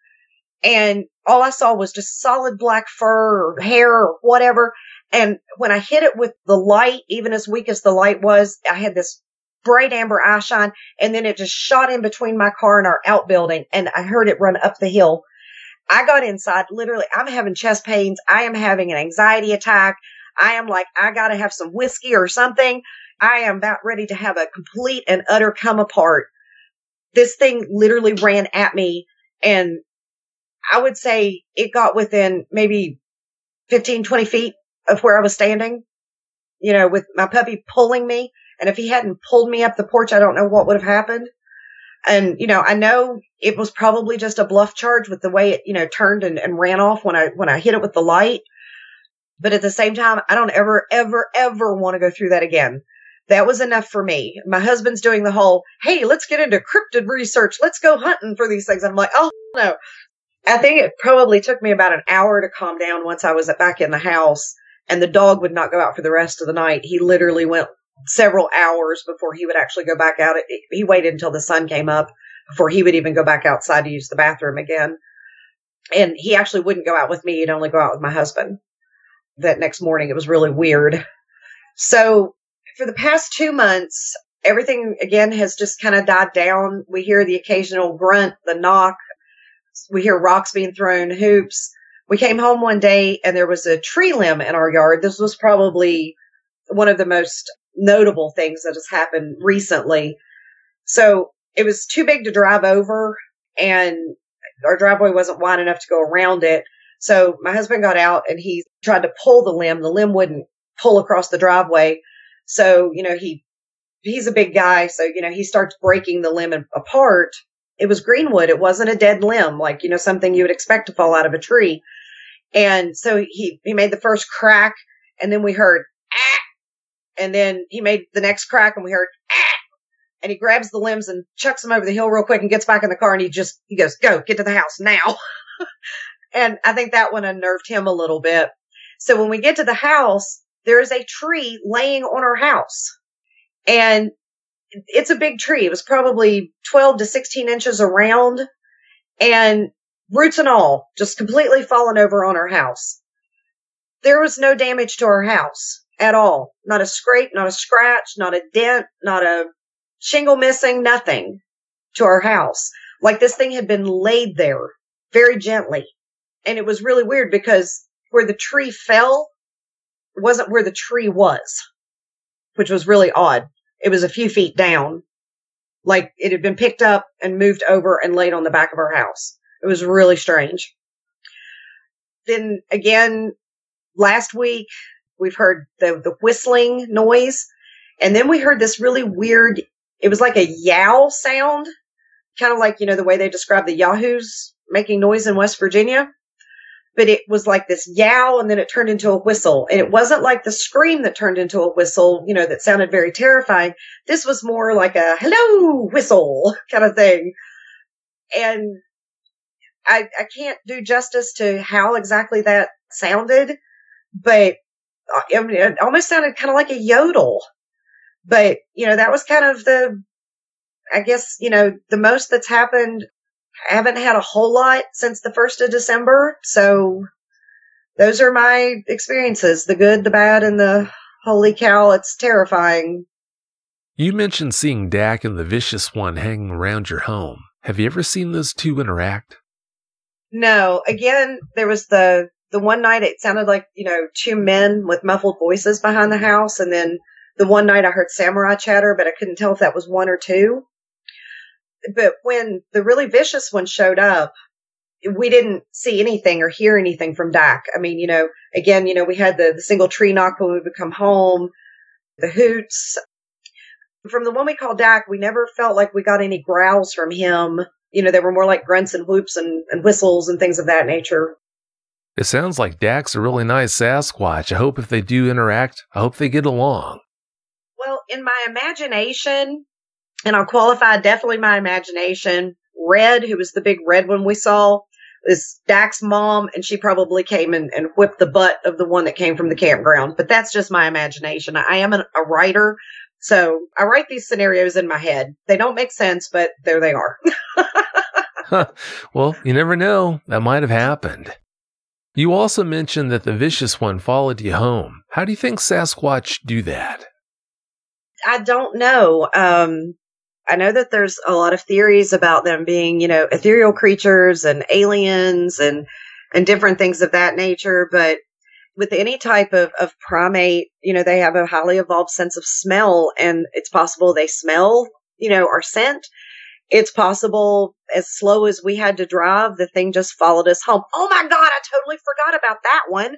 And all I saw was just solid black fur or hair or whatever. And when I hit it with the light, even as weak as the light was, I had this bright amber eye shine and then it just shot in between my car and our outbuilding and I heard it run up the hill. I got inside literally, I'm having chest pains. I am having an anxiety attack. I am like, I gotta have some whiskey or something. I am about ready to have a complete and utter come apart. This thing literally ran at me and I would say it got within maybe 15, 20 feet of where I was standing, you know, with my puppy pulling me. And if he hadn't pulled me up the porch, I don't know what would have happened. And, you know, I know it was probably just a bluff charge with the way it, you know, turned and, and ran off when I, when I hit it with the light. But at the same time, I don't ever, ever, ever want to go through that again. That was enough for me. My husband's doing the whole, Hey, let's get into cryptid research. Let's go hunting for these things. I'm like, Oh no. I think it probably took me about an hour to calm down once I was back in the house and the dog would not go out for the rest of the night. He literally went several hours before he would actually go back out. He waited until the sun came up before he would even go back outside to use the bathroom again. And he actually wouldn't go out with me. He'd only go out with my husband. That next morning, it was really weird. So for the past two months, everything again has just kind of died down. We hear the occasional grunt, the knock. We hear rocks being thrown, hoops we came home one day and there was a tree limb in our yard. This was probably one of the most notable things that has happened recently. So it was too big to drive over and our driveway wasn't wide enough to go around it. So my husband got out and he tried to pull the limb. The limb wouldn't pull across the driveway. So, you know, he, he's a big guy. So, you know, he starts breaking the limb apart. It was greenwood. It wasn't a dead limb, like, you know, something you would expect to fall out of a tree. And so he, he made the first crack and then we heard, and then he made the next crack and we heard, ah, and he grabs the limbs and chucks them over the hill real quick and gets back in the car and he just, he goes, go, get to the house now. and I think that one unnerved him a little bit. So when we get to the house, there is a tree laying on our house and it's a big tree. It was probably 12 to 16 inches around and roots and all just completely fallen over on our house. There was no damage to our house at all. Not a scrape, not a scratch, not a dent, not a shingle missing, nothing to our house. Like this thing had been laid there very gently. And it was really weird because where the tree fell wasn't where the tree was, which was really odd. It was a few feet down. Like it had been picked up and moved over and laid on the back of our house. It was really strange. Then again, last week we've heard the, the whistling noise and then we heard this really weird, it was like a yowl sound, kind of like, you know, the way they describe the Yahoos making noise in West Virginia but it was like this yowl and then it turned into a whistle. And it wasn't like the scream that turned into a whistle, you know, that sounded very terrifying. This was more like a hello whistle kind of thing. And I, I can't do justice to how exactly that sounded, but it almost sounded kind of like a yodel. But, you know, that was kind of the, I guess, you know, the most that's happened I haven't had a whole lot since the 1st of December. So those are my experiences the good, the bad, and the holy cow, it's terrifying. You mentioned seeing Dak and the vicious one hanging around your home. Have you ever seen those two interact? No. Again, there was the the one night it sounded like, you know, two men with muffled voices behind the house and then the one night I heard samurai chatter, but I couldn't tell if that was one or two but when the really vicious one showed up, we didn't see anything or hear anything from Dak. I mean, you know, again, you know, we had the, the single tree knock when we would come home, the hoots. From the one we called Dak, we never felt like we got any growls from him. You know, they were more like grunts and whoops and, and whistles and things of that nature. It sounds like Dak's a really nice Sasquatch. I hope if they do interact, I hope they get along. Well, in my imagination, and I'll qualify definitely my imagination. Red, who was the big red one we saw, is Dak's mom, and she probably came and, and whipped the butt of the one that came from the campground. But that's just my imagination. I am an, a writer, so I write these scenarios in my head. They don't make sense, but there they are. well, you never know. That might have happened. You also mentioned that the vicious one followed you home. How do you think Sasquatch do that? I don't know. Um, I know that there's a lot of theories about them being, you know, ethereal creatures and aliens and, and different things of that nature. But with any type of, of primate, you know, they have a highly evolved sense of smell and it's possible they smell, you know, our scent. It's possible as slow as we had to drive, the thing just followed us home. Oh my God, I totally forgot about that one.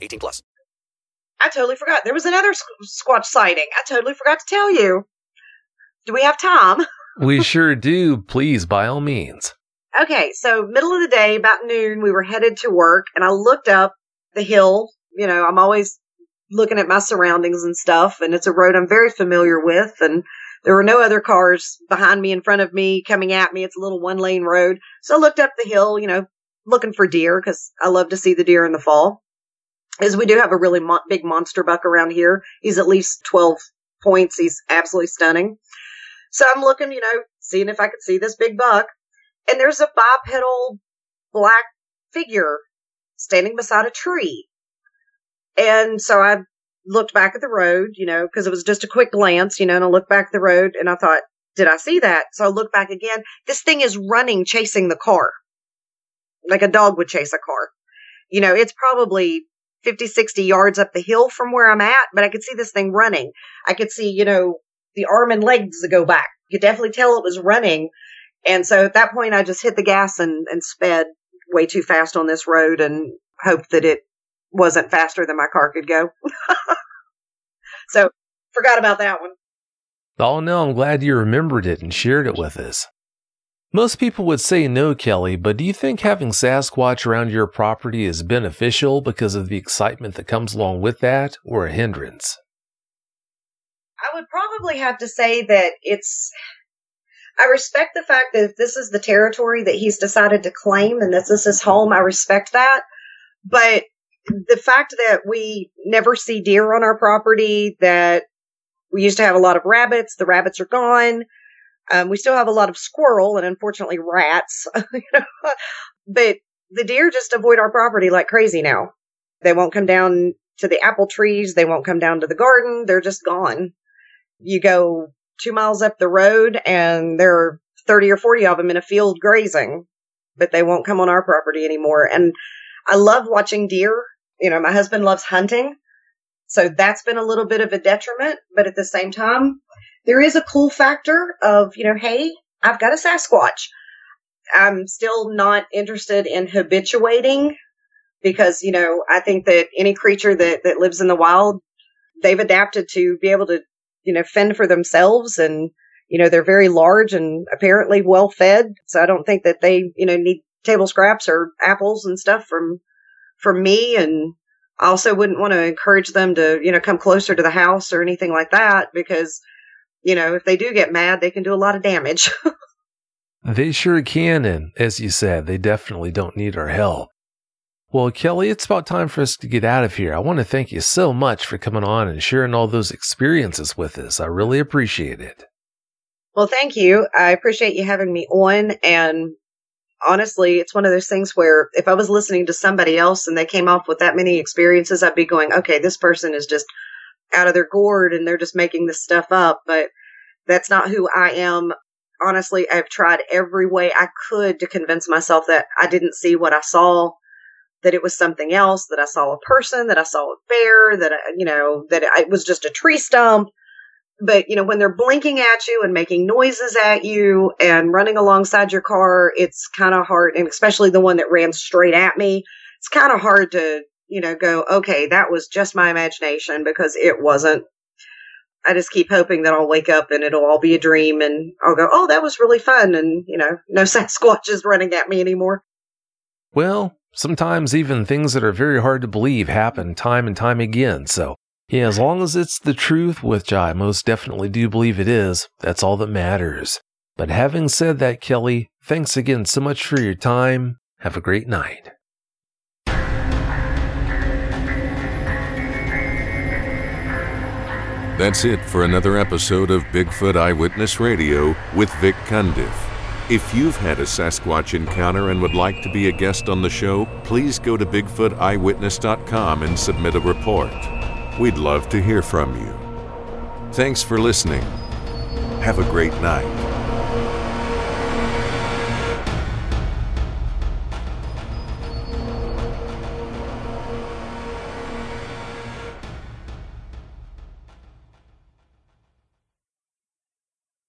18 plus. I totally forgot. There was another Squatch sighting. I totally forgot to tell you. Do we have time? we sure do. Please, by all means. Okay, so middle of the day, about noon, we were headed to work, and I looked up the hill. You know, I'm always looking at my surroundings and stuff. And it's a road I'm very familiar with. And there were no other cars behind me, in front of me, coming at me. It's a little one lane road. So I looked up the hill, you know, looking for deer because I love to see the deer in the fall. As we do have a really mo- big monster buck around here. He's at least 12 points. He's absolutely stunning. So I'm looking, you know, seeing if I could see this big buck. And there's a bipedal black figure standing beside a tree. And so I looked back at the road, you know, because it was just a quick glance, you know, and I looked back at the road and I thought, did I see that? So I looked back again. This thing is running, chasing the car like a dog would chase a car. You know, it's probably 50, 60 yards up the hill from where I'm at, but I could see this thing running. I could see, you know, the arm and legs that go back, You could definitely tell it was running. And so at that point, I just hit the gas and, and sped way too fast on this road and hoped that it wasn't faster than my car could go. so forgot about that one. Oh no, I'm glad you remembered it and shared it with us. Most people would say no, Kelly, but do you think having Sasquatch around your property is beneficial because of the excitement that comes along with that, or a hindrance? I would probably have to say that it's. I respect the fact that this is the territory that he's decided to claim and this is his home. I respect that. But the fact that we never see deer on our property, that we used to have a lot of rabbits, the rabbits are gone. Um, we still have a lot of squirrel and unfortunately rats, but the deer just avoid our property like crazy now. They won't come down to the apple trees. They won't come down to the garden. They're just gone. You go two miles up the road and there are 30 or 40 of them in a field grazing, but they won't come on our property anymore. And I love watching deer. You know, my husband loves hunting. So that's been a little bit of a detriment, but at the same time, there is a cool factor of, you know, hey, I've got a Sasquatch. I'm still not interested in habituating because, you know, I think that any creature that, that lives in the wild, they've adapted to be able to, you know, fend for themselves and, you know, they're very large and apparently well fed. So I don't think that they, you know, need table scraps or apples and stuff from, from me. And I also wouldn't want to encourage them to, you know, come closer to the house or anything like that because you know, if they do get mad, they can do a lot of damage. they sure can, and as you said, they definitely don't need our help. Well, Kelly, it's about time for us to get out of here. I want to thank you so much for coming on and sharing all those experiences with us. I really appreciate it. Well, thank you. I appreciate you having me on. And honestly, it's one of those things where if I was listening to somebody else and they came off with that many experiences, I'd be going, okay, this person is just out of their gourd and they're just making this stuff up. But that's not who I am. Honestly, I've tried every way I could to convince myself that I didn't see what I saw, that it was something else, that I saw a person, that I saw a bear, that, I, you know, that it was just a tree stump. But, you know, when they're blinking at you and making noises at you and running alongside your car, it's kind of hard. And especially the one that ran straight at me, it's kind of hard to you know, go, okay, that was just my imagination because it wasn't. I just keep hoping that I'll wake up and it'll all be a dream and I'll go, oh, that was really fun. And, you know, no Sasquatch is running at me anymore. Well, sometimes even things that are very hard to believe happen time and time again. So, yeah, as long as it's the truth, which I most definitely do believe it is, that's all that matters. But having said that, Kelly, thanks again so much for your time. Have a great night. That's it for another episode of Bigfoot Eyewitness Radio with Vic Cundiff. If you've had a Sasquatch encounter and would like to be a guest on the show, please go to BigfootEyewitness.com and submit a report. We'd love to hear from you. Thanks for listening. Have a great night.